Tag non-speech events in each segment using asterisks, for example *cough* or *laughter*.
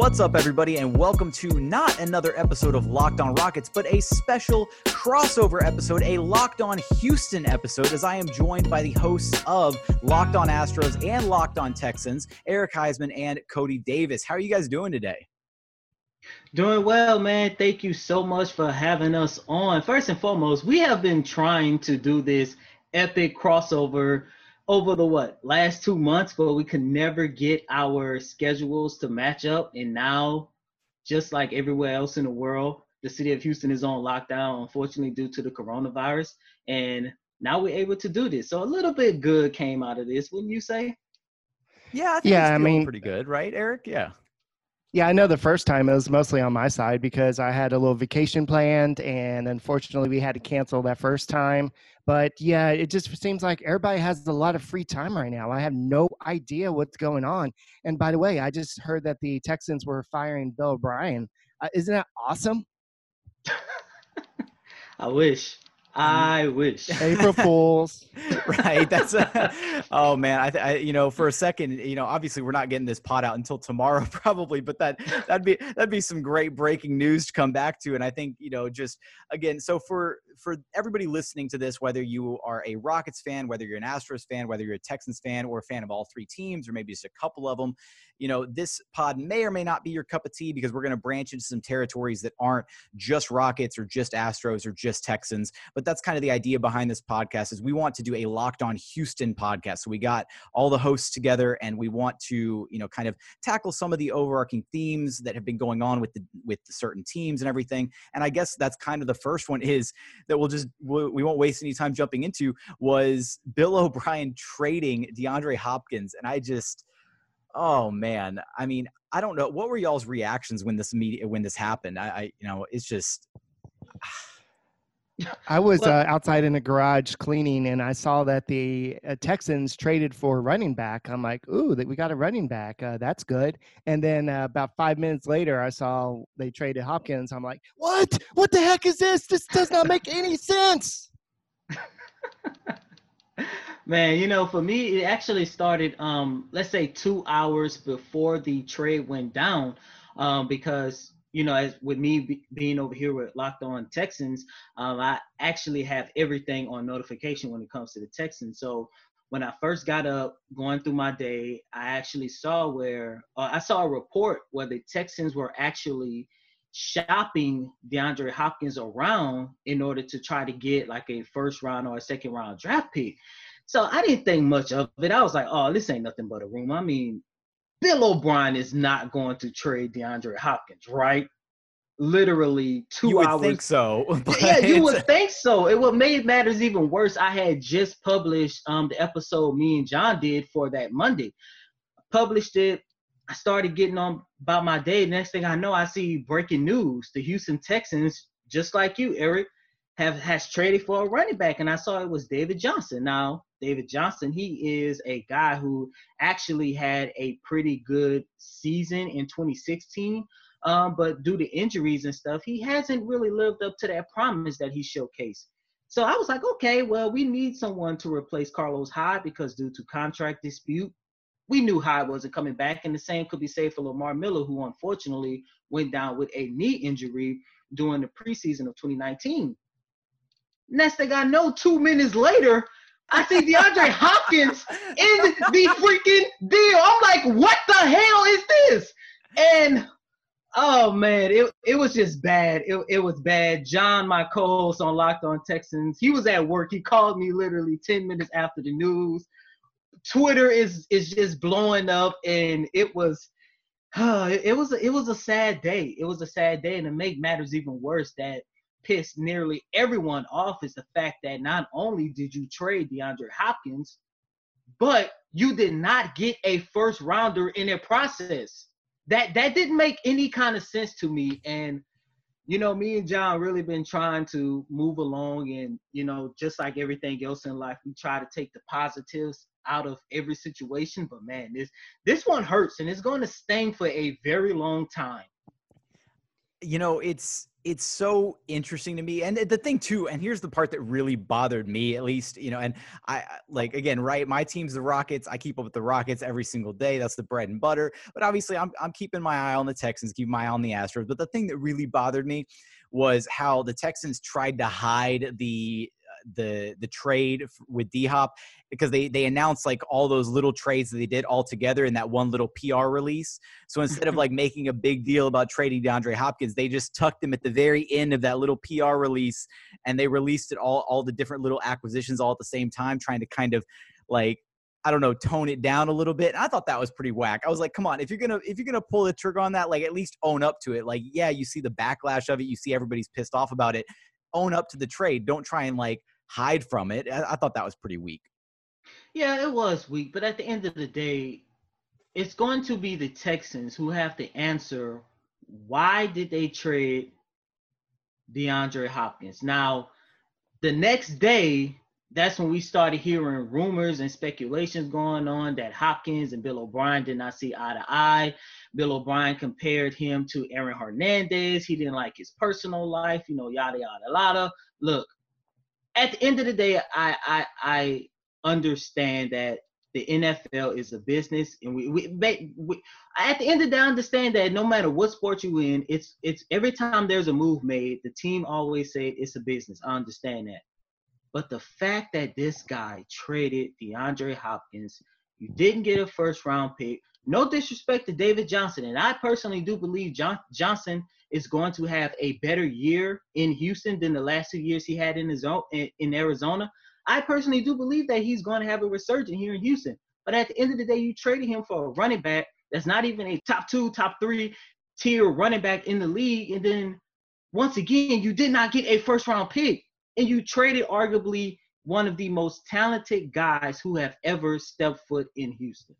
What's up, everybody, and welcome to not another episode of Locked On Rockets, but a special crossover episode, a Locked On Houston episode, as I am joined by the hosts of Locked On Astros and Locked On Texans, Eric Heisman and Cody Davis. How are you guys doing today? Doing well, man. Thank you so much for having us on. First and foremost, we have been trying to do this epic crossover over the what last two months, but we could never get our schedules to match up. And now, just like everywhere else in the world, the city of Houston is on lockdown, unfortunately, due to the coronavirus. And now we're able to do this. So a little bit good came out of this, wouldn't you say? Yeah, I yeah. I mean, pretty good, right, Eric? Yeah. Yeah, I know the first time it was mostly on my side because I had a little vacation planned and unfortunately we had to cancel that first time. But yeah, it just seems like everybody has a lot of free time right now. I have no idea what's going on. And by the way, I just heard that the Texans were firing Bill O'Brien. Uh, isn't that awesome? *laughs* I wish. Mm-hmm. I wish. *laughs* April Fools. *laughs* right. That's a, oh man. I, I, you know, for a second, you know, obviously we're not getting this pot out until tomorrow *laughs* probably, but that that'd be that'd be some great breaking news to come back to. And I think you know, just again, so for for everybody listening to this, whether you are a Rockets fan, whether you're an Astros fan, whether you're a Texans fan, or a fan of all three teams, or maybe just a couple of them, you know, this pod may or may not be your cup of tea because we're going to branch into some territories that aren't just Rockets or just Astros or just Texans. But that's kind of the idea behind this podcast is we want to do a locked on Houston podcast. So we got all the hosts together and we want to, you know, kind of tackle some of the overarching themes that have been going on with the with the certain teams and everything. And I guess that's kind of the first one is that we'll just we won't waste any time jumping into was Bill O'Brien trading DeAndre Hopkins. And I just Oh man, I mean, I don't know. What were y'all's reactions when this media when this happened? I, I you know, it's just. *sighs* I was uh, outside in the garage cleaning, and I saw that the uh, Texans traded for running back. I'm like, "Ooh, that we got a running back. Uh, that's good." And then uh, about five minutes later, I saw they traded Hopkins. I'm like, "What? What the heck is this? This does not make any sense." *laughs* Man, you know, for me, it actually started, um, let's say, two hours before the trade went down, um, because you know, as with me be, being over here with Locked On Texans, um, I actually have everything on notification when it comes to the Texans. So when I first got up, going through my day, I actually saw where uh, I saw a report where the Texans were actually shopping DeAndre Hopkins around in order to try to get like a first round or a second round draft pick. So I didn't think much of it. I was like, oh, this ain't nothing but a room. I mean, Bill O'Brien is not going to trade DeAndre Hopkins, right? Literally two you would hours. think so. *laughs* Yeah, you would think so. It would made matters even worse. I had just published um the episode me and John did for that Monday. Published it. I started getting on about my day. Next thing I know, I see breaking news: the Houston Texans, just like you, Eric, have has traded for a running back, and I saw it was David Johnson. Now, David Johnson, he is a guy who actually had a pretty good season in 2016, um, but due to injuries and stuff, he hasn't really lived up to that promise that he showcased. So I was like, okay, well, we need someone to replace Carlos Hyde because due to contract dispute, we knew how it wasn't coming back, and the same could be said for Lamar Miller, who unfortunately went down with a knee injury during the preseason of 2019. Next thing I know, two minutes later, I see DeAndre *laughs* Hopkins in the freaking deal. I'm like, what the hell is this? And oh man, it, it was just bad. It, it was bad. John, my co-host on Locked On Texans, he was at work. He called me literally 10 minutes after the news. Twitter is is just blowing up, and it was uh, it was a, it was a sad day. It was a sad day, and to make matters even worse, that pissed nearly everyone off is the fact that not only did you trade DeAndre Hopkins, but you did not get a first rounder in their process. That that didn't make any kind of sense to me. And you know, me and John really been trying to move along, and you know, just like everything else in life, we try to take the positives out of every situation. But man, this this one hurts, and it's going to sting for a very long time. You know, it's it's so interesting to me. And the thing too and here's the part that really bothered me at least you know and i like again right my team's the rockets. I keep up with the rockets every single day. That's the bread and butter. But obviously i'm, I'm keeping my eye on the texans keep my eye on the astros. But the thing that really bothered me was how the texans tried to hide the the the trade with D Hop because they they announced like all those little trades that they did all together in that one little PR release. So instead of *laughs* like making a big deal about trading DeAndre Hopkins, they just tucked him at the very end of that little PR release and they released it all all the different little acquisitions all at the same time, trying to kind of like I don't know, tone it down a little bit. And I thought that was pretty whack. I was like, come on, if you're gonna if you're gonna pull the trigger on that, like at least own up to it. Like, yeah, you see the backlash of it, you see everybody's pissed off about it. Own up to the trade. Don't try and like hide from it. I, I thought that was pretty weak. Yeah, it was weak, but at the end of the day, it's going to be the Texans who have to answer why did they trade DeAndre Hopkins. Now, the next day, that's when we started hearing rumors and speculations going on that Hopkins and Bill O'Brien did not see eye to eye. Bill O'Brien compared him to Aaron Hernandez. He didn't like his personal life, you know, yada yada yada. Look, at the end of the day, I I, I understand that the NFL is a business, and we, we, we, at the end of the day, I understand that no matter what sport you in, it's it's every time there's a move made, the team always say it's a business. I understand that, but the fact that this guy traded DeAndre Hopkins, you didn't get a first round pick. No disrespect to David Johnson, and I personally do believe John, Johnson is going to have a better year in Houston than the last two years he had in his own in, in Arizona. I personally do believe that he's going to have a resurgence here in Houston. But at the end of the day, you traded him for a running back that's not even a top two, top three tier running back in the league. And then once again, you did not get a first round pick. And you traded arguably one of the most talented guys who have ever stepped foot in Houston.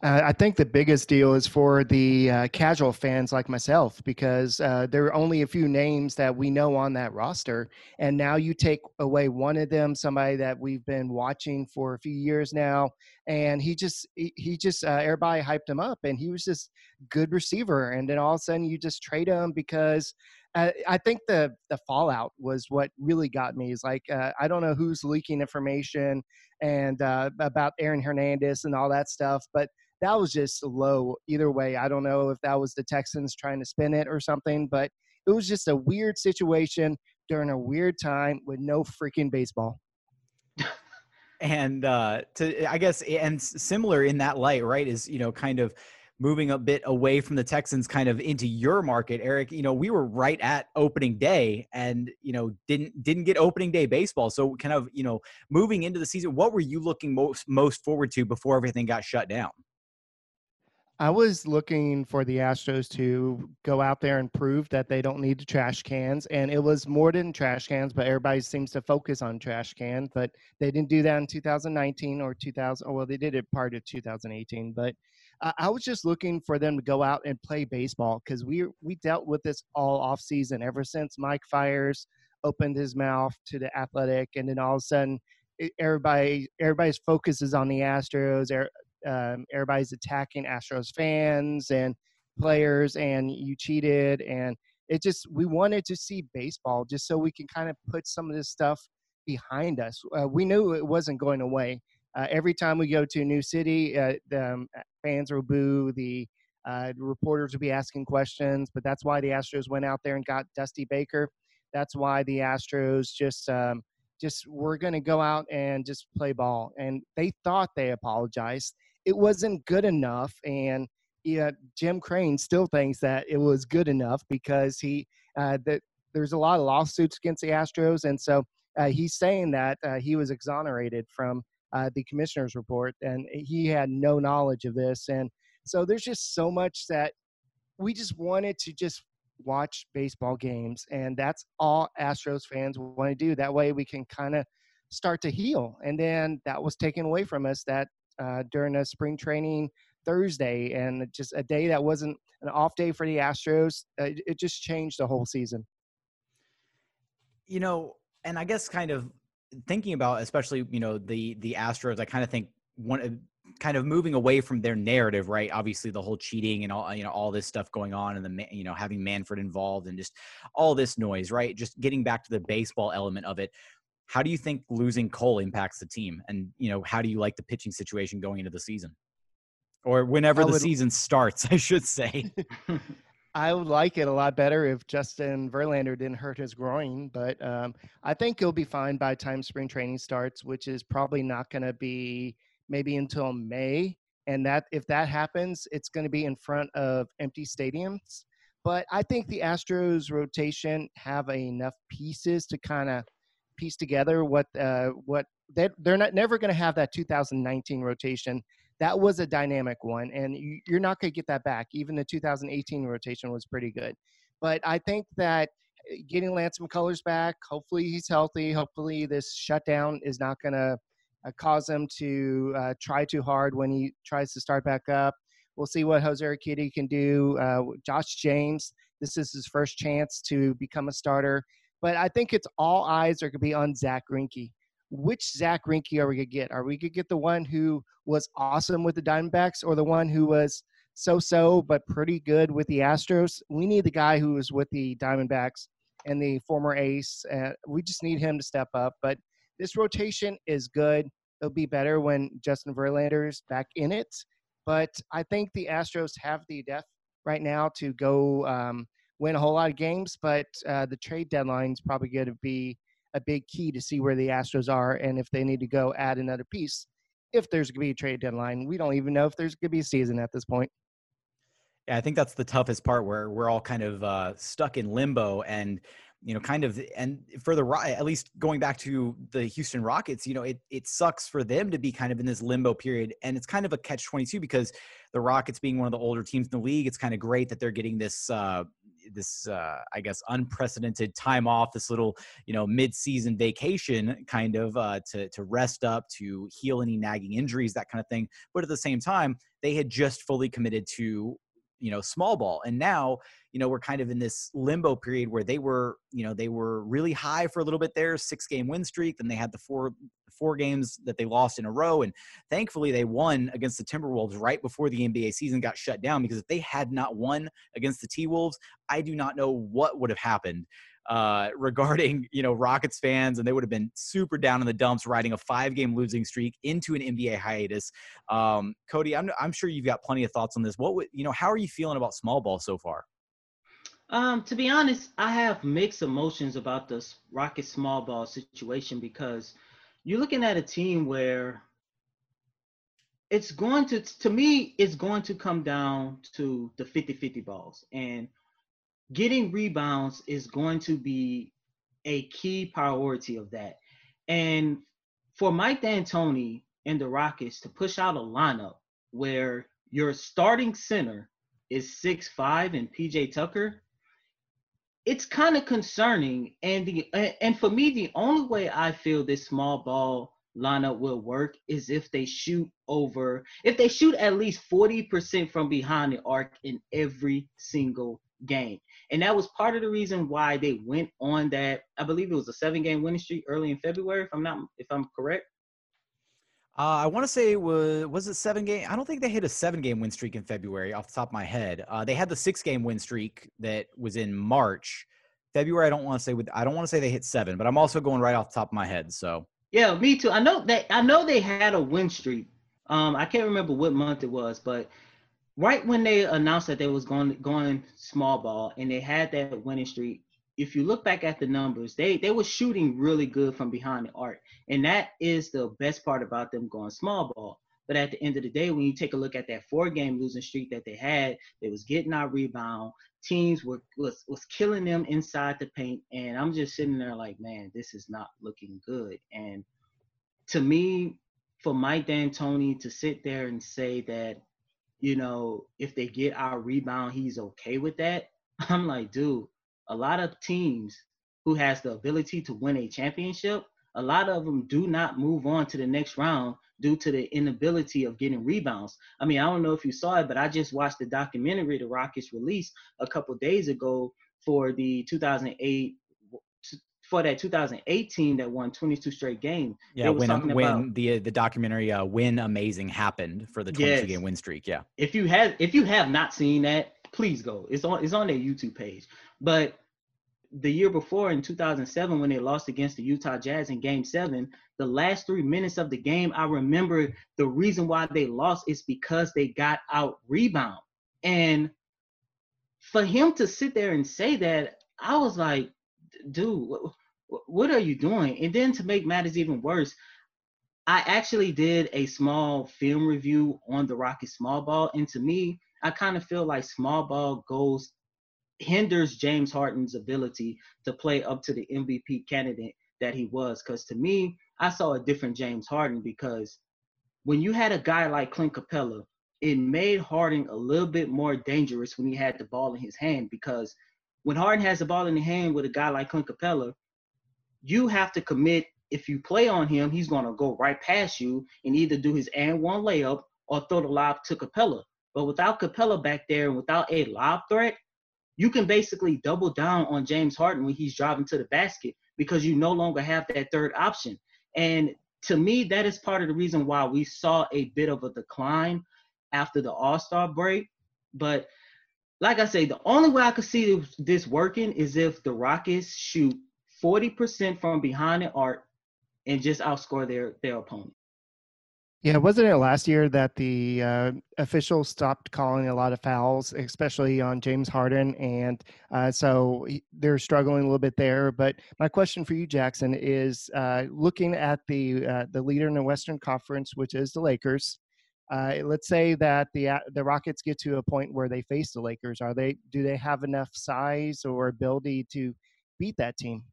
Uh, I think the biggest deal is for the uh, casual fans like myself because uh, there are only a few names that we know on that roster. And now you take away one of them, somebody that we've been watching for a few years now. And he just, he, he just, uh, everybody hyped him up and he was just good receiver. And then all of a sudden you just trade him because uh, I think the the fallout was what really got me. Is like uh, I don't know who's leaking information and uh, about Aaron Hernandez and all that stuff, but that was just low. Either way, I don't know if that was the Texans trying to spin it or something, but it was just a weird situation during a weird time with no freaking baseball. *laughs* and uh to i guess and similar in that light right is you know kind of moving a bit away from the Texans kind of into your market, Eric, you know, we were right at opening day and, you know, didn't didn't get opening day baseball. So kind of, you know, moving into the season, what were you looking most most forward to before everything got shut down? I was looking for the Astros to go out there and prove that they don't need trash cans. And it was more than trash cans, but everybody seems to focus on trash cans. But they didn't do that in 2019 or 2000. Well, they did it part of 2018. But uh, I was just looking for them to go out and play baseball because we we dealt with this all off season ever since Mike Fiers opened his mouth to the Athletic, and then all of a sudden everybody everybody's focus is on the Astros. Um, everybody's attacking Astros fans and players, and you cheated, and it just we wanted to see baseball just so we can kind of put some of this stuff behind us. Uh, we knew it wasn't going away. Uh, every time we go to a new city, uh, the um, fans will boo. The uh, reporters will be asking questions, but that's why the Astros went out there and got Dusty Baker. That's why the Astros just um, just were going to go out and just play ball, and they thought they apologized. It wasn't good enough, and yeah, Jim Crane still thinks that it was good enough because he uh, that there's a lot of lawsuits against the Astros, and so uh, he's saying that uh, he was exonerated from uh, the commissioner's report, and he had no knowledge of this. And so there's just so much that we just wanted to just watch baseball games, and that's all Astros fans want to do. That way, we can kind of start to heal. And then that was taken away from us that uh, during a spring training Thursday, and just a day that wasn't an off day for the Astros. Uh, it just changed the whole season. You know, and I guess kind of thinking about, especially you know the the Astros, I kind of think one uh, kind of moving away from their narrative, right? Obviously, the whole cheating and all you know all this stuff going on, and the you know having Manfred involved, and just all this noise, right? Just getting back to the baseball element of it. How do you think losing Cole impacts the team, and you know how do you like the pitching situation going into the season, or whenever would, the season starts, *laughs* I should say. *laughs* *laughs* I would like it a lot better if Justin Verlander didn't hurt his groin, but um, I think he'll be fine by time spring training starts, which is probably not going to be maybe until May. And that if that happens, it's going to be in front of empty stadiums. But I think the Astros rotation have enough pieces to kind of piece together what uh, what they they're not never going to have that 2019 rotation. That was a dynamic one, and you, you're not going to get that back. Even the 2018 rotation was pretty good. But I think that uh, getting Lance McCullers back, hopefully he's healthy. Hopefully this shutdown is not going to uh, cause him to uh, try too hard when he tries to start back up. We'll see what Jose Urquidy can do. Uh, Josh James, this is his first chance to become a starter. But I think it's all eyes are going to be on Zach Greinke. Which Zach Greinke are we going to get? Are we going to get the one who was awesome with the Diamondbacks or the one who was so-so but pretty good with the Astros? We need the guy who was with the Diamondbacks and the former ace. Uh, we just need him to step up. But this rotation is good. It'll be better when Justin Verlander is back in it. But I think the Astros have the depth right now to go um, win a whole lot of games. But uh, the trade deadline is probably going to be a big key to see where the Astros are and if they need to go add another piece. If there's going to be a trade deadline, we don't even know if there's going to be a season at this point. Yeah, I think that's the toughest part where we're all kind of uh, stuck in limbo and you know, kind of, and for the at least going back to the Houston Rockets, you know, it it sucks for them to be kind of in this limbo period, and it's kind of a catch twenty two because the Rockets being one of the older teams in the league, it's kind of great that they're getting this. Uh, this uh, I guess unprecedented time off, this little you know mid-season vacation, kind of uh, to to rest up, to heal any nagging injuries, that kind of thing. But at the same time, they had just fully committed to you know small ball and now you know we're kind of in this limbo period where they were you know they were really high for a little bit there six game win streak then they had the four four games that they lost in a row and thankfully they won against the timberwolves right before the nba season got shut down because if they had not won against the t-wolves i do not know what would have happened uh, regarding you know Rockets fans, and they would have been super down in the dumps, riding a five-game losing streak into an NBA hiatus. Um, Cody, I'm I'm sure you've got plenty of thoughts on this. What would you know? How are you feeling about small ball so far? Um, to be honest, I have mixed emotions about this Rocket small ball situation because you're looking at a team where it's going to to me it's going to come down to the 50-50 balls and getting rebounds is going to be a key priority of that. And for Mike D'Antoni and the Rockets to push out a lineup where your starting center is six five and PJ Tucker, it's kind of concerning. And the and for me, the only way I feel this small ball lineup will work is if they shoot over, if they shoot at least 40% from behind the arc in every single game. And that was part of the reason why they went on that. I believe it was a seven game winning streak early in February, if I'm not if I'm correct. Uh, I want to say was was it seven game? I don't think they hit a seven game win streak in February off the top of my head. Uh, they had the six game win streak that was in March. February, I don't want to say with I don't want to say they hit seven, but I'm also going right off the top of my head. So yeah, me too. I know that I know they had a win streak. Um, I can't remember what month it was, but right when they announced that they was going going small ball and they had that winning streak, if you look back at the numbers, they they were shooting really good from behind the arc, and that is the best part about them going small ball. But at the end of the day, when you take a look at that four game losing streak that they had, they was getting our rebound. Teams were was was killing them inside the paint, and I'm just sitting there like, man, this is not looking good. And to me, for Mike D'Antoni to sit there and say that you know, if they get our rebound, he's okay with that. *laughs* I'm like, dude, a lot of teams who has the ability to win a championship a lot of them do not move on to the next round due to the inability of getting rebounds. I mean, I don't know if you saw it, but I just watched the documentary the Rockets released a couple days ago for the 2008 for that 2018 that won 22 straight games. Yeah, when when about, the the documentary uh, "Win Amazing" happened for the 22 yes. game win streak. Yeah. If you have if you have not seen that, please go. It's on it's on their YouTube page. But the year before in 2007 when they lost against the Utah Jazz in game 7, the last 3 minutes of the game, I remember the reason why they lost is because they got out rebound. And for him to sit there and say that, I was like, dude, what are you doing? And then to make matters even worse, I actually did a small film review on the Rockets small ball. And to me, I kind of feel like small ball goes hinders James Harden's ability to play up to the MVP candidate that he was. Because to me, I saw a different James Harden because when you had a guy like Clint Capela, it made Harden a little bit more dangerous when he had the ball in his hand because when Harden has the ball in the hand with a guy like Clint Capela, you have to commit. If you play on him, he's going to go right past you and either do his and one layup or throw the lob to Capela. But without Capela back there and without a lob threat, you can basically double down on James Harden when he's driving to the basket because you no longer have that third option. And to me, that is part of the reason why we saw a bit of a decline after the All Star break. But like I say, the only way I could see this working is if the Rockets shoot 40% from behind the arc and just outscore their their opponent. Yeah, wasn't it last year that the uh, officials stopped calling a lot of fouls, especially on James Harden, and uh, so they're struggling a little bit there. But my question for you, Jackson, is uh, looking at the uh, the leader in the Western Conference, which is the Lakers. Uh, let's say that the the Rockets get to a point where they face the Lakers. Are they do they have enough size or ability to beat that team?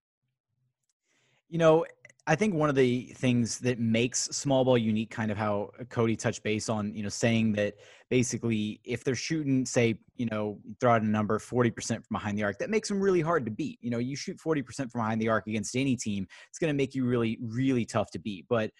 You know, I think one of the things that makes small ball unique, kind of how uh, Cody touched base on, you know, saying that basically if they're shooting, say, you know, throw out a number 40% from behind the arc, that makes them really hard to beat. You know, you shoot 40% from behind the arc against any team, it's going to make you really, really tough to beat. But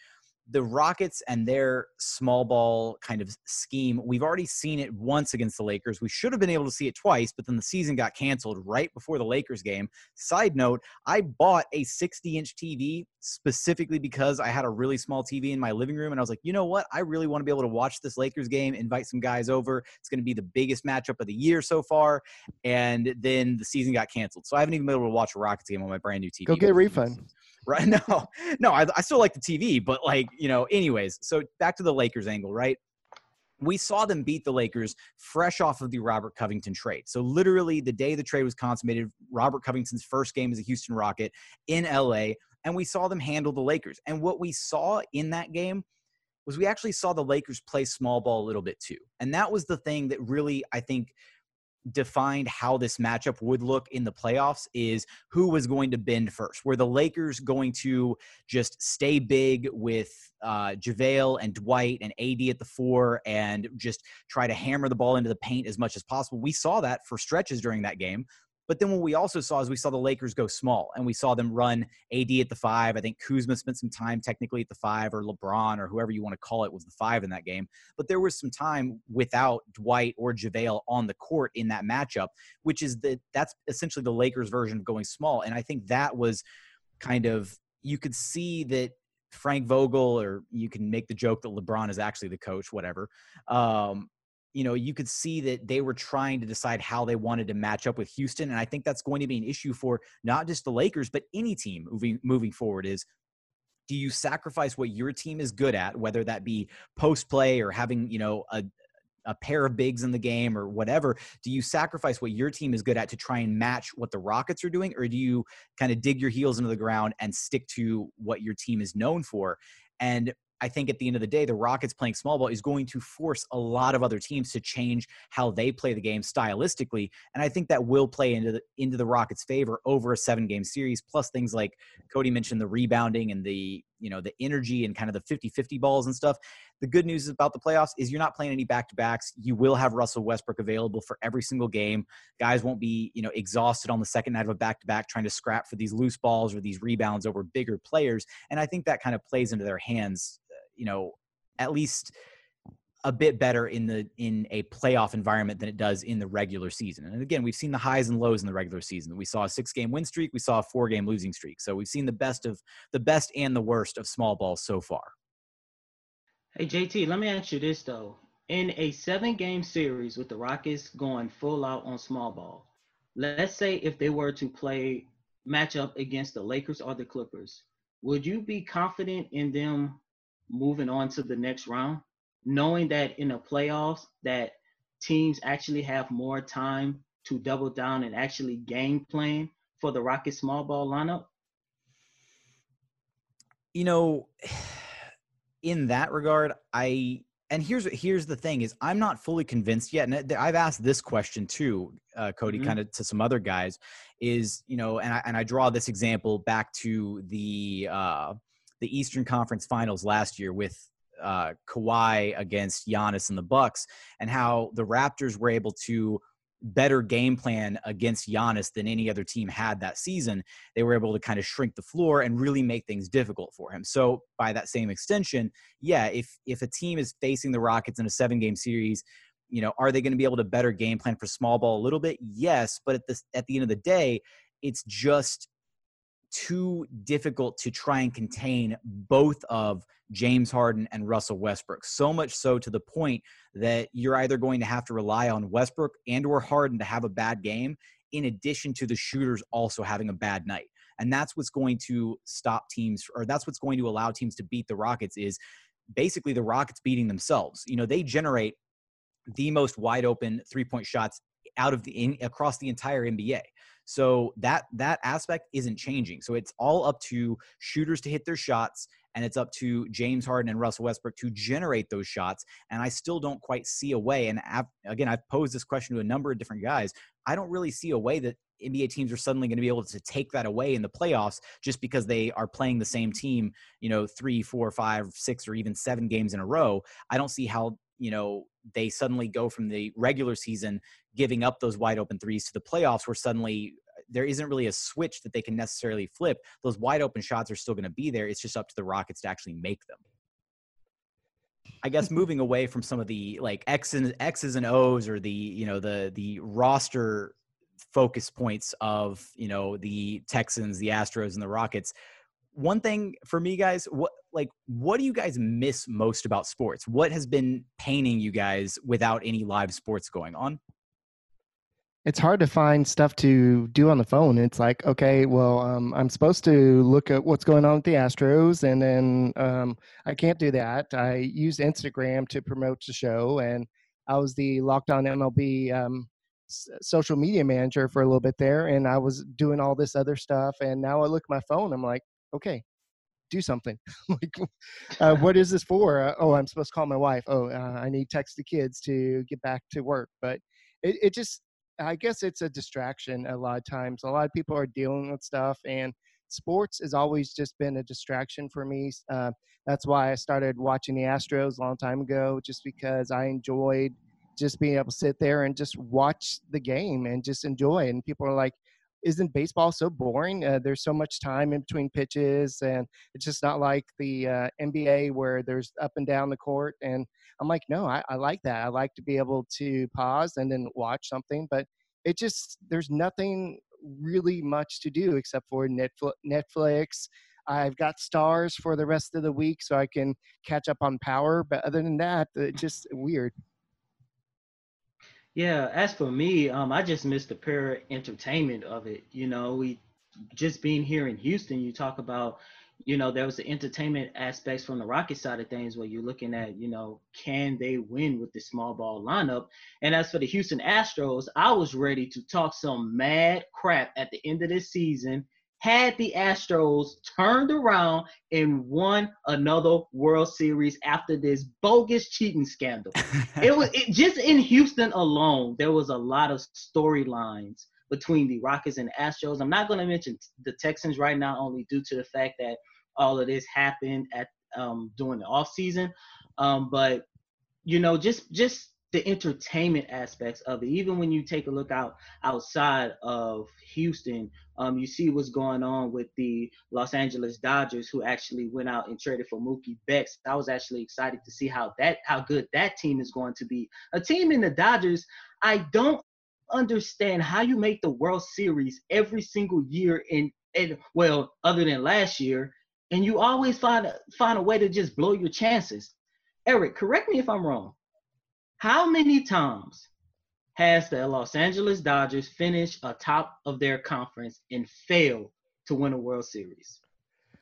the Rockets and their small ball kind of scheme, we've already seen it once against the Lakers. We should have been able to see it twice, but then the season got canceled right before the Lakers game. Side note, I bought a 60 inch TV specifically because I had a really small TV in my living room. And I was like, you know what? I really want to be able to watch this Lakers game, invite some guys over. It's going to be the biggest matchup of the year so far. And then the season got canceled. So I haven't even been able to watch a Rockets game on my brand new TV. Go get a refund right? *laughs* No, no, I, I still like the TV, but like, you know, anyways. So back to the Lakers angle, right? we saw them beat the Lakers fresh off of the Robert Covington trade. So, literally, the day the trade was consummated, Robert Covington's first game as a Houston Rocket in LA, and we saw them handle the Lakers. And what we saw in that game was we actually saw the Lakers play small ball a little bit too. And that was the thing that really, I think, defined how this matchup would look in the playoffs is who was going to bend first. Were the Lakers going to just stay big with uh, JaVale and Dwight and AD at the four and just try to hammer the ball into the paint as much as possible? We saw that for stretches during that game. But then what we also saw is we saw the Lakers go small and we saw them run AD at the five. I think Kuzma spent some time technically at the five or LeBron or whoever you want to call it was the five in that game. But there was some time without Dwight or JaVale on the court in that matchup, which is that that's essentially the Lakers version of going small. And I think that was kind of, you could see that Frank Vogel, or you can make the joke that LeBron is actually the coach, whatever. Um, you know, you could see that they were trying to decide how they wanted to match up with Houston. And I think that's going to be an issue for not just the Lakers, but any team moving moving forward is do you sacrifice what your team is good at, whether that be post play or having, you know, a a pair of bigs in the game or whatever, do you sacrifice what your team is good at to try and match what the Rockets are doing? Or do you kind of dig your heels into the ground and stick to what your team is known for? And I think at the end of the day, the Rockets playing small ball is going to force a lot of other teams to change how they play the game stylistically, and I think that will play into the into the Rockets' favor over a seven game series. Plus things like Cody mentioned the rebounding and the you know the energy and kind of the 50-50 balls and stuff. The good news about the playoffs is you're not playing any back-to-backs. You will have Russell Westbrook available for every single game. Guys won't be, you know, exhausted on the second night of a back-to-back trying to scrap for these loose balls or these rebounds over bigger players. And I think that kind of plays into their hands, uh, you know, at least a bit better in the in a playoff environment than it does in the regular season. And again, we've seen the highs and lows in the regular season. We saw a six game win streak, we saw a four game losing streak. So we've seen the best of the best and the worst of small ball so far. Hey JT, let me ask you this though. In a seven game series with the Rockets going full out on small ball, let's say if they were to play match up against the Lakers or the Clippers, would you be confident in them moving on to the next round? Knowing that in the playoffs that teams actually have more time to double down and actually game plan for the Rocket small ball lineup? You know, *sighs* in that regard, I and here's here's the thing is I'm not fully convinced yet, and I've asked this question too, uh, Cody, mm-hmm. kind of to some other guys. Is you know, and I and I draw this example back to the uh, the Eastern Conference Finals last year with uh, Kawhi against Giannis and the Bucks, and how the Raptors were able to better game plan against Giannis than any other team had that season. They were able to kind of shrink the floor and really make things difficult for him. So by that same extension, yeah, if if a team is facing the Rockets in a seven game series, you know, are they going to be able to better game plan for small ball a little bit? Yes, but at this at the end of the day, it's just too difficult to try and contain both of James Harden and Russell Westbrook. So much so to the point that you're either going to have to rely on Westbrook and or Harden to have a bad game in addition to the shooters also having a bad night. And that's what's going to stop teams or that's what's going to allow teams to beat the Rockets is basically the Rockets beating themselves. You know, they generate the most wide open three-point shots out of the in, across the entire NBA. So that that aspect isn't changing. So it's all up to shooters to hit their shots and it's up to James Harden and Russell Westbrook to generate those shots. And I still don't quite see a way. And I've, again, I've posed this question to a number of different guys. I don't really see a way that NBA teams are suddenly going to be able to take that away in the playoffs just because they are playing the same team, you know, three, four, five, six, or even seven games in a row. I don't see how you know they suddenly go from the regular season giving up those wide open threes to the playoffs where suddenly uh, there isn't really a switch that they can necessarily flip. Those wide open shots are still going to be there. It's just up to the rockets to actually make them. I guess moving away from some of the like X's, X's and O's or the you know the the roster focus points of you know the Texans, the Astros, and the Rockets one thing for me guys what like what do you guys miss most about sports? What has been paining you guys without any live sports going on? It's hard to find stuff to do on the phone. It's like okay well um, i'm supposed to look at what's going on with the astros and then um, i can't do that. I use instagram to promote the show and i was the locked on mlb um, social media manager for a little bit there and i was doing all this other stuff and now i look at my phone i'm like okay, do something. *laughs* like, uh, what is this for? Uh, oh, I'm supposed to call my wife. Oh, uh, I need text the kids to get back to work. But it, it just, I guess it's a distraction a lot of times. A lot of people are dealing with stuff, and sports has always just been a distraction for me. Uh, that's why I started watching the Astros a long time ago, just because I enjoyed just being able to sit there and just watch the game and just enjoy. And people are like, isn't baseball so boring? Uh, there's so much time in between pitches, and it's just not like the uh, NBA where there's up and down the court. And I'm like, no, I, I like that. I like to be able to pause and then watch something, but it just there's nothing really much to do except for Netflix. I've got Starz for the rest of the week so I can catch up on power. But other than that, it's just weird. Yeah, as for me, um, I just missed the pure entertainment of it. You know, we just being here in Houston, you talk about, you know, there was the entertainment aspects from the Rocket side of things where you're looking at, you know, can they win with the small ball lineup? And as for the Houston Astros, I was ready to talk some mad crap at the end of this season had the Astros turned around and won another World Series after this bogus cheating scandal. it was it, just in Houston alone, there was a lot of storylines between the Rockets and the Astros. I'm not going to mention the Texans right now, only due to the fact that all of this happened at um, during the off season. Um, but you know, just just the entertainment aspects of it. Even when you take a look out outside of Houston, um, you see what's going on with the Los Angeles Dodgers, who actually went out and traded for Mookie Betts. I was actually excited to see how that how good that team is going to be. A team in the Dodgers, I don't understand how you make the World Series every single year in and well, other than last year, and you always find a, find a way to just blow your chances. Eric, correct me if I'm wrong. How many times has the Los Angeles Dodgers finished atop of their conference and failed to win a World Series?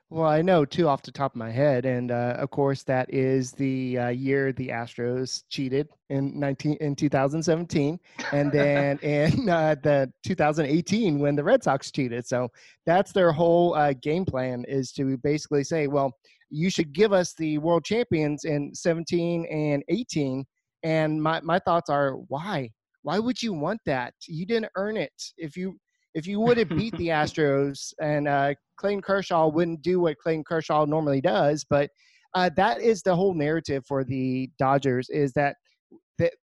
Well, I know two off the top of my head, and uh, of course that is the uh, year the Astros cheated in 19 in 2017, and then *laughs* in uh, the 2018 when the Red Sox cheated. So that's their whole uh, game plan is to basically say, well, you should give us the World Champions in 17 and 18. And my my thoughts are why? Why would you want that? You didn't earn it. If you if you would have beat the *laughs* Astros and uh, Clayton Kershaw wouldn't do what Clayton Kershaw normally does, but uh, that is the whole narrative for the Dodgers is that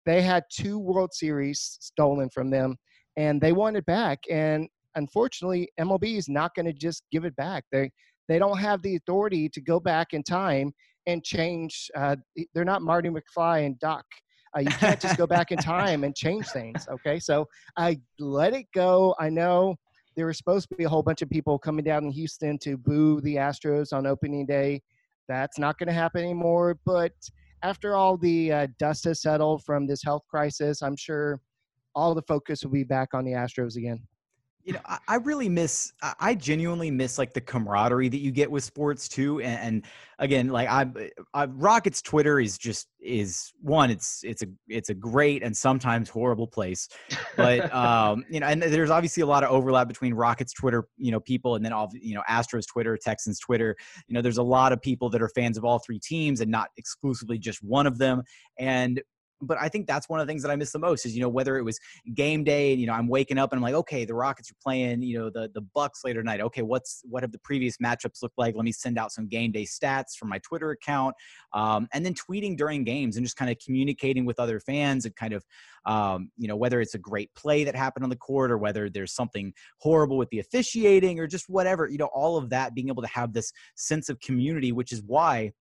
they had two World Series stolen from them and they want it back. And unfortunately, MLB is not going to just give it back. They they don't have the authority to go back in time and change. Uh, they're not Marty McFly and Doc uh, you can't just go back in time and change things. Okay, so I let it go. I know there was supposed to be a whole bunch of people coming down in Houston to boo the Astros on opening day. That's not going to happen anymore. But after all the uh, dust has settled from this health crisis, I'm sure all the focus will be back on the Astros again you know, I, I, really miss. I genuinely miss like the camaraderie that you get with sports too. And, and again, like I, I, Rockets Twitter is just is one. It's it's a it's a great and sometimes horrible place, but *laughs* um, you know, and there's obviously a lot of overlap between Rockets Twitter, you know, people, and then all you know, Astros Twitter, Texans Twitter. You know, there's a lot of people that are fans of all three teams and not exclusively just one of them. And but I think that's one of the things that I miss the most is you know whether it was game day and you know I'm waking up and I'm like okay the Rockets are playing you know the the Bucks later tonight. Okay what's what have the previous matchups looked like? Let me send out some game day stats from my Twitter account um, and then tweeting during games and just kind of communicating with other fans and kind of um, you know whether it's a great play that happened on the court or whether there's something horrible with the officiating or just whatever you know all of that being able to have this sense of community which is why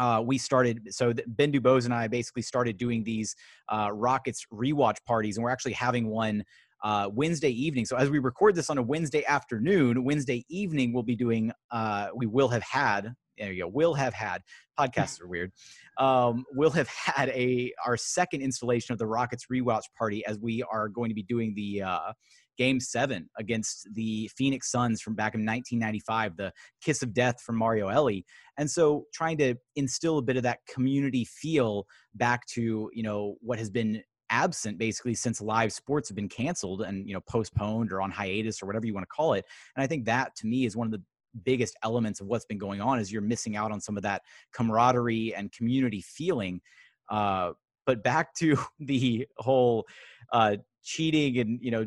uh, we started so Ben Dubose and I basically started doing these uh, Rockets rewatch parties, and we're actually having one uh, Wednesday evening. So as we record this on a Wednesday afternoon, Wednesday evening we'll be doing. Uh, we will have had. There you go. Will have had podcasts are weird. Um, we'll have had a our second installation of the Rockets rewatch party as we are going to be doing the uh, game seven against the Phoenix Suns from back in 1995, the kiss of death from Mario Elie. And so trying to instill a bit of that community feel back to, you know, what has been absent basically since live sports have been canceled and, you know, postponed or on hiatus or whatever you want to call it. And I think that to me is one of the biggest elements of what's been going on is you're missing out on some of that camaraderie and community feeling. Uh, but back to *laughs* the whole uh, cheating and you know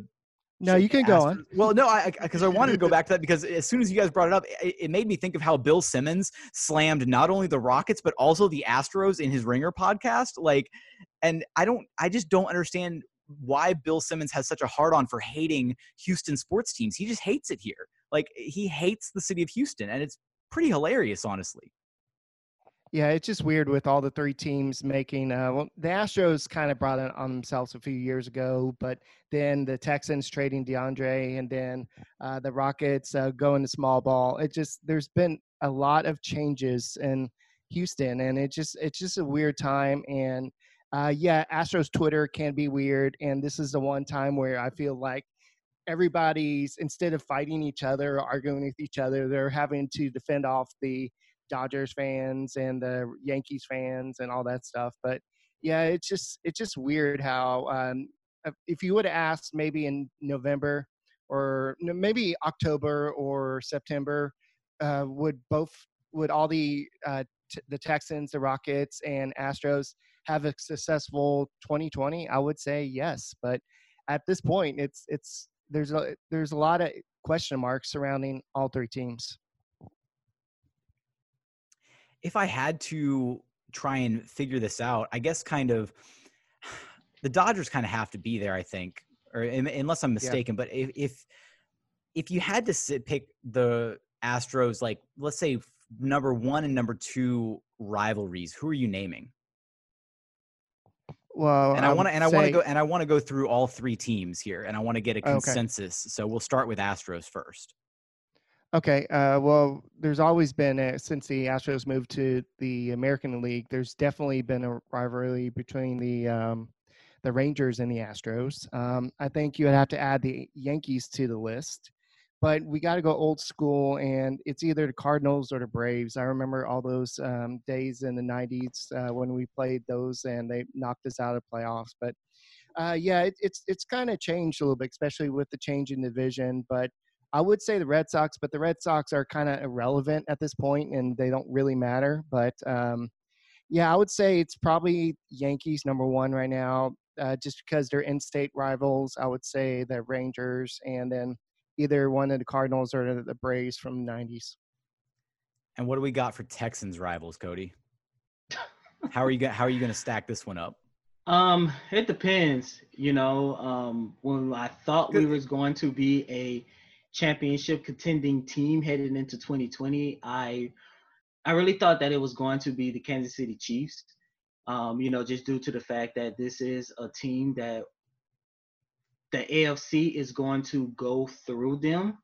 no, you can go on. Well, no, I because I, I, wanted to go back to that because as soon as you guys brought it up, it, it, made me think of how Bill Simmons slammed not only the Rockets but also the Astros in his Ringer podcast. Like, and I don't, I just don't understand why Bill Simmons has such a hard on for hating Houston sports teams. He just hates it here. Like, he hates the city of Houston, and it's pretty hilarious, honestly. Yeah, it's just weird with all the three teams making. Uh, well, the Astros kind of brought it on themselves a few years ago, but then the Texans trading DeAndre, and then uh, the Rockets uh, going to small ball. It just there's been a lot of changes in Houston, and it just it's just a weird time. And uh, yeah, Astros Twitter can be weird, and this is the one time where I feel like everybody's instead of fighting each other, arguing with each other, they're having to defend off the Dodgers fans and the Yankees fans and all that stuff. But yeah, it's just it's just weird how um, if you would have asked maybe in November or maybe October or September, uh, would both would all the uh, t- the Texans, the Rockets, and Astros have a successful 2020? I would say yes, but at this point, it's it's there's a there's a lot of question marks surrounding all three teams. If I had to try and figure this out, I guess kind of *sighs* the Dodgers kind of have to be there. I think, or unless I'm mistaken, yeah. but if, if if you had to sit, pick the Astros, like let's say number one and number two rivalries, who are you naming? Well, and I want to and I want to go and I want to go through all three teams here, and I want to get a consensus. Okay. So we'll start with Astros first. Okay. Uh, well, there's always been a, since the Astros moved to the American League. There's definitely been a rivalry between the um, the Rangers and the Astros. Um, I think you would have to add the Yankees to the list but we got to go old school, and it's either the Cardinals or the Braves. I remember all those um, days in the '90s uh, when we played those, and they knocked us out of playoffs. But uh, yeah, it, it's it's kind of changed a little bit, especially with the change in division. But I would say the Red Sox, but the Red Sox are kind of irrelevant at this point, and they don't really matter. But um, yeah, I would say it's probably Yankees number one right now, uh, just because they're in-state rivals. I would say the Rangers, and then either one of the Cardinals or the Braves from the 90s. And what do we got for Texans rivals, Coty? how are you going how are you going to stack this one up? Um, it depends, you know, um when I thought we was going to be a championship contending team headed into 2020, I I really thought that it was going to be the Kansas City Chiefs. Um, you know, just due to the fact that this is a team that the AFC is going to go through them.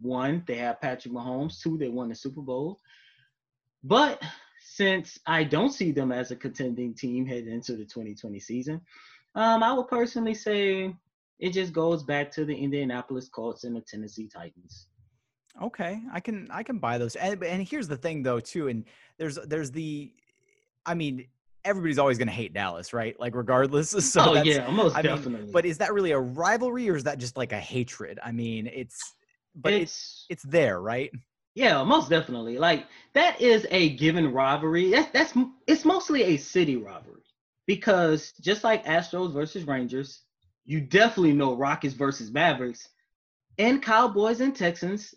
One, they have Patrick Mahomes. Two, they won the Super Bowl. But since I don't see them as a contending team heading into the 2020 season, um, I would personally say it just goes back to the Indianapolis Colts and the Tennessee Titans. Okay, I can I can buy those. And, and here's the thing though too, and there's there's the, I mean everybody's always going to hate Dallas, right? Like regardless. *laughs* So oh yeah, most I definitely. Mean, but is that really a rivalry or is that just like a hatred? I mean, it's but it's it's, it's there, right? Yeah, most definitely. Like that is a given rivalry. That's that's it's mostly a city rivalry because just like Astros versus Rangers, you definitely know Rockets versus Mavericks, and Cowboys and Texans.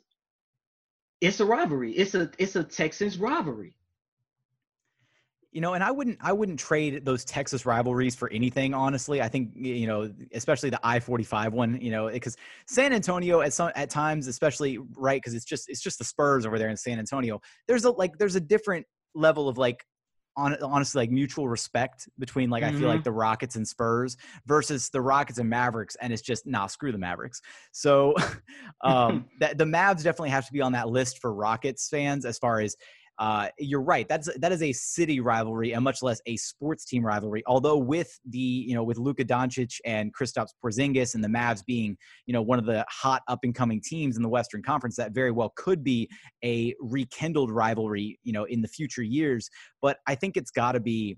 It's a rivalry. It's a it's a Texans rivalry you know and i wouldn't i wouldn't trade those texas rivalries for anything honestly i think you know especially the i-45 one you know because san antonio at some at times especially right because it's just it's just the spurs over there in san antonio there's a like there's a different level of like on, honestly like mutual respect between like mm-hmm. I feel like mm-hmm. the Rockets and Spurs versus the Rockets and Mavericks, and it's just nah, screw the Mavericks. So, *laughs* um, *laughs* that the Mavs definitely have to be on that list for Rockets fans as far as uh, you're right. That's that is a city rivalry, and much less a sports team rivalry. Although with the you know with Luka Doncic and Kristaps Porzingis and the Mavs being you know one of the hot up and coming teams in the Western Conference, that very well could be a rekindled rivalry you know in the future years. But I think it's got to be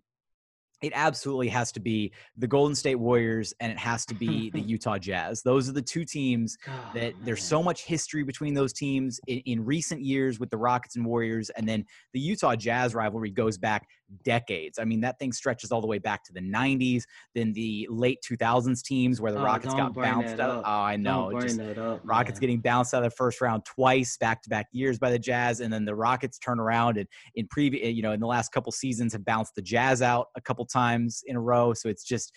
it absolutely has to be the Golden State Warriors and it has to be the *laughs* Utah Jazz. Those are the two teams that there's so much history between those teams in, in, recent years with the Rockets and Warriors. And then the Utah Jazz rivalry goes back decades. I mean, that thing stretches all the way back to the 90s, then the late 2000s teams where the oh, Rockets got bounced out. Oh, I know. Just, up, Rockets getting bounced out of the first round twice, back to back years by the Jazz. And then the Rockets turn around and in previous, you know, in the last couple seasons have bounced the Jazz out a couple times in a row. So it's just,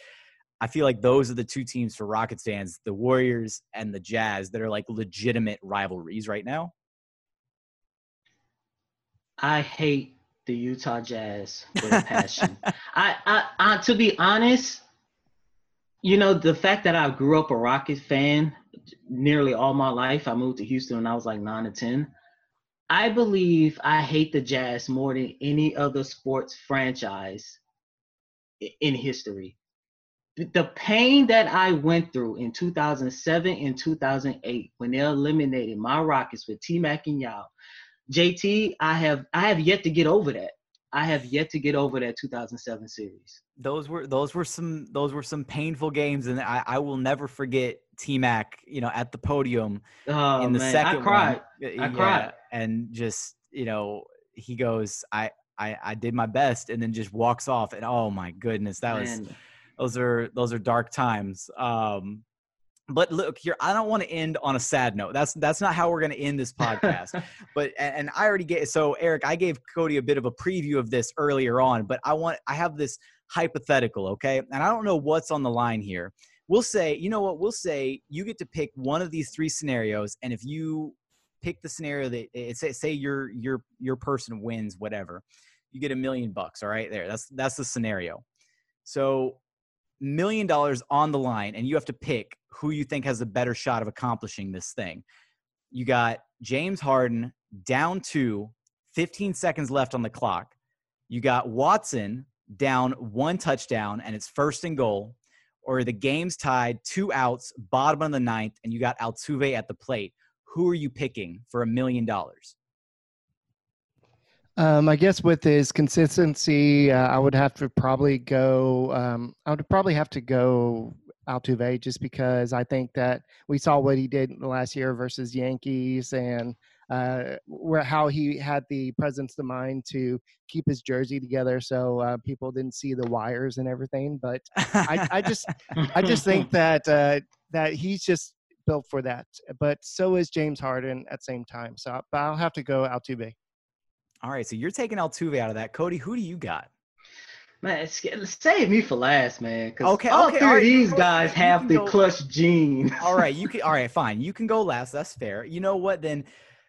I feel like those are the two teams for Rockets fans, the Warriors and the Jazz, that are like legitimate rivalries right now. I hate the Utah Jazz with a passion. *laughs* I, I, I, to be honest, you know, the fact that I grew up a Rocket fan nearly all my life, I moved to Houston when I was like nine or 10. I believe I hate the Jazz more than any other sports franchise in history. The pain that I went through in 2007 and 2008 when they eliminated my Rockets with T Mac and Yao JT, I have I have yet to get over that. I have yet to get over that 2007 series. Those were those were some those were some painful games, and I, I will never forget T Mac. You know, at the podium oh, in the man. second I cried. One, I yeah, cried, and just you know, he goes, I I I did my best, and then just walks off, and oh my goodness, that man. was those are those are dark times. Um, but look here i don't want to end on a sad note that's that's not how we're going to end this podcast *laughs* but and i already get so eric i gave coty a bit of a preview of this earlier on but i want i have this hypothetical okay and i don't know what's on the line here we'll say you know what we'll say you get to pick one of these three scenarios and if you pick the scenario that eh, say say your your your person wins whatever you get a million bucks all right there that's that's the scenario so million dollars on the line and you have to pick who you think has a better shot of accomplishing this thing. You got James Harden down two, 15 seconds left on the clock. You got Watson down one touchdown and it's first and goal. Or the game's tied, two outs, bottom of the ninth, and you got Altuve at the plate. Who are you picking for a million dollars? Um, I guess with his consistency, uh, I would have to probably go. Um, I would probably have to go Altuve just because I think that we saw what he did last year versus Yankees and uh, where how he had the presence of mind to keep his jersey together so uh, people didn't see the wires and everything. But I, I just I just think *laughs* that uh, that he's just built for that. But so is James Harden at same time. So but I'll have to go Altuve. All right, so you're taking Altuve out of that. Coty, who do you got? Man, save me for last, man. Okay, all okay, three all right, of these guys have the go, clutch gene. all right, you *laughs* can. All right, fine. You can go last. That's fair. You know what? Then,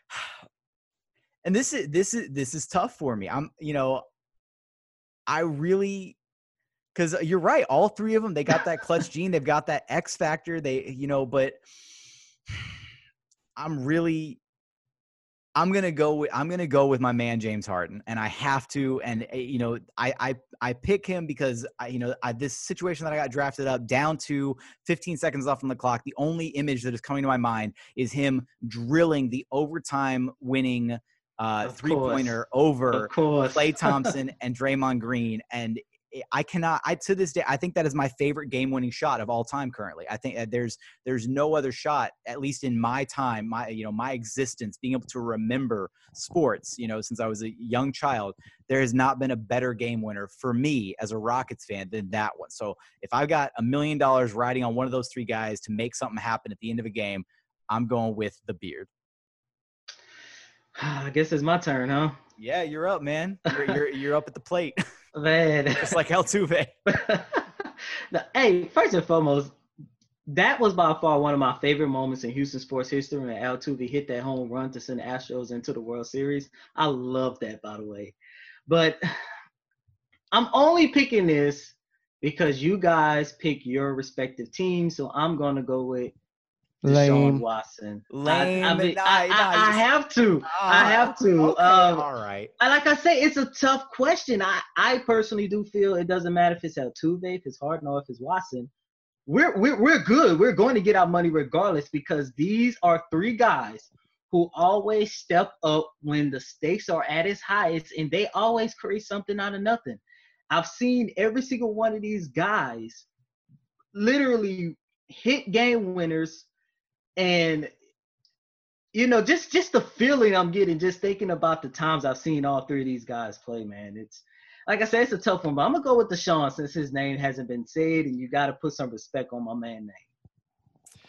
*sighs* and this is this is this is tough for me. I'm, you know, I really, because uh, you're right. All three of them, they got that clutch gene. They've got that X factor. They, you know, but I'm really I'm gonna go with I'm gonna go with my man James Harden, and I have to. And eh, you know, I I I pick him because I you know I, this situation that I got drafted up down to 15 seconds left on the clock. The only image that is coming to my mind is him drilling the overtime winning uh, three pointer over Klay *laughs* Thompson and Draymond Green, and I cannot. I to this day, I think that is my favorite game-winning shot of all time. Currently, I think that there's there's no other shot, at least in my time, my you know my existence, being able to remember sports, you know, since I was a young child, there has not been a better game winner for me as a Rockets fan than that one. So if I've got a million dollars riding on one of those three guys to make something happen at the end of a game, I'm going with the beard. *sighs* I guess it's my turn, huh? Yeah, you're up, man. You're you're, you're up at the plate. *laughs* Man. It's like Altuve. *laughs* hey, first and foremost, that was by far one of my favorite moments in Houston sports history when Altuve hit that home run to send the Astros into the World Series. I love that, by the way. But *sighs* I'm only picking this because you guys pick your respective teams. So I'm going to go with Deshaun Watson. Lame. I, I, mean, I, I, I have to. I ah, have to. Okay, um, all right. Like I say, it's a tough question. I, I personally do feel it doesn't matter if it's Altuve, if it's Harden, or if it's Watson. We're, we're, we're good. We're going to get our money regardless because these are three guys who always step up when the stakes are at its highest and they always create something out of nothing. I've seen every single one of these guys literally hit game winners and you know, just just the feeling I'm getting just thinking about the times I've seen all three of these guys play, man. It's like I said, it's a tough one, but I'm gonna go with Deshaun since his name hasn't been said, and you got to put some respect on my man name.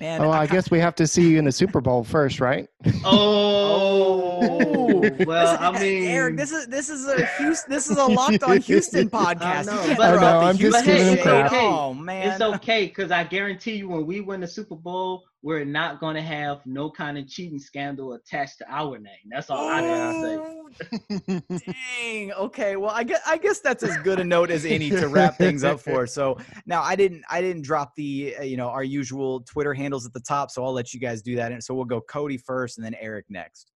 Man, oh, I, I guess we have to see you in the Super Bowl first, right? *laughs* Oh, well, *laughs* I mean, Eric, this is this is a Houston, this is a locked on *laughs* Houston podcast. I know, but, I know, I'm just kidding. Okay. Oh man, it's okay because I guarantee you, when we win the Super Bowl, we're not going to have no kind of cheating scandal attached to our name. That's all I gotta say. *laughs* Dang. Okay. Well, I guess I guess that's as good a note as any to wrap things up for. So now I didn't I didn't drop the uh, you know our usual Twitter handles at the top, so I'll let you guys do that. And so we'll go Coty first, and then Eric next.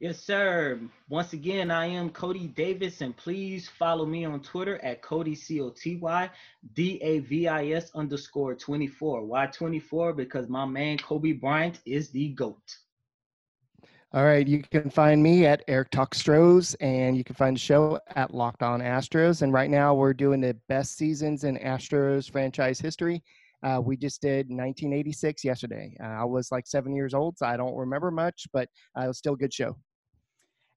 Yes, sir. Once again, I am Coty Davis, and please follow me on Twitter at Coty C O T Y D A V I S underscore 24. Why 24? Because my man Kobe Bryant is the GOAT. All right, you can find me at Eric Talk Stros, and you can find the show at Locked On Astros. And right now, we're doing the best seasons in Astros franchise history. Uh, we just did 1986 yesterday. Uh, I was like seven years old, so I don't remember much, but uh, it was still a good show.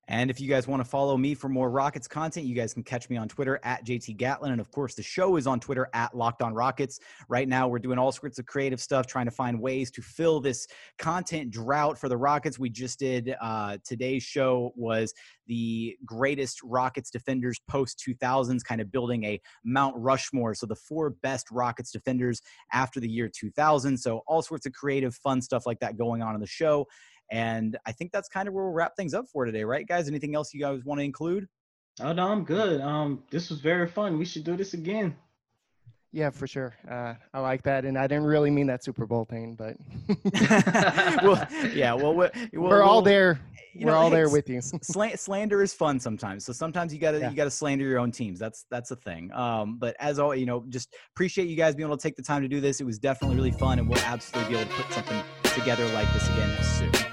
And if you guys want to follow me for more Rockets content, you guys can catch me on Twitter at JT Gatlin. And of course, the show is on Twitter at Locked On Rockets. Right now, we're doing all sorts of creative stuff, trying to find ways to fill this content drought for the Rockets. We just did uh, today's show was the greatest Rockets defenders post 2000s, kind of building a Mount Rushmore. So the four best Rockets defenders after the year 2000. So all sorts of creative, fun stuff like that going on in the show. And I think that's kind of where we'll wrap things up for today, right, guys? Anything else you guys want to include? Oh no, I'm good. Um, this was very fun. We should do this again. Yeah, for sure. Uh, I like that, and I didn't really mean that Super Bowl thing, but *laughs* *laughs* well, yeah, well, we're, we're all there. we're know, all hey, there with you. *laughs* slander is fun sometimes, so sometimes you gotta yeah. you gotta slander your own teams. That's that's a thing. Um, but as always, you know, just appreciate you guys being able to take the time to do this. It was definitely really fun, and we'll absolutely be able to put something together like this again soon.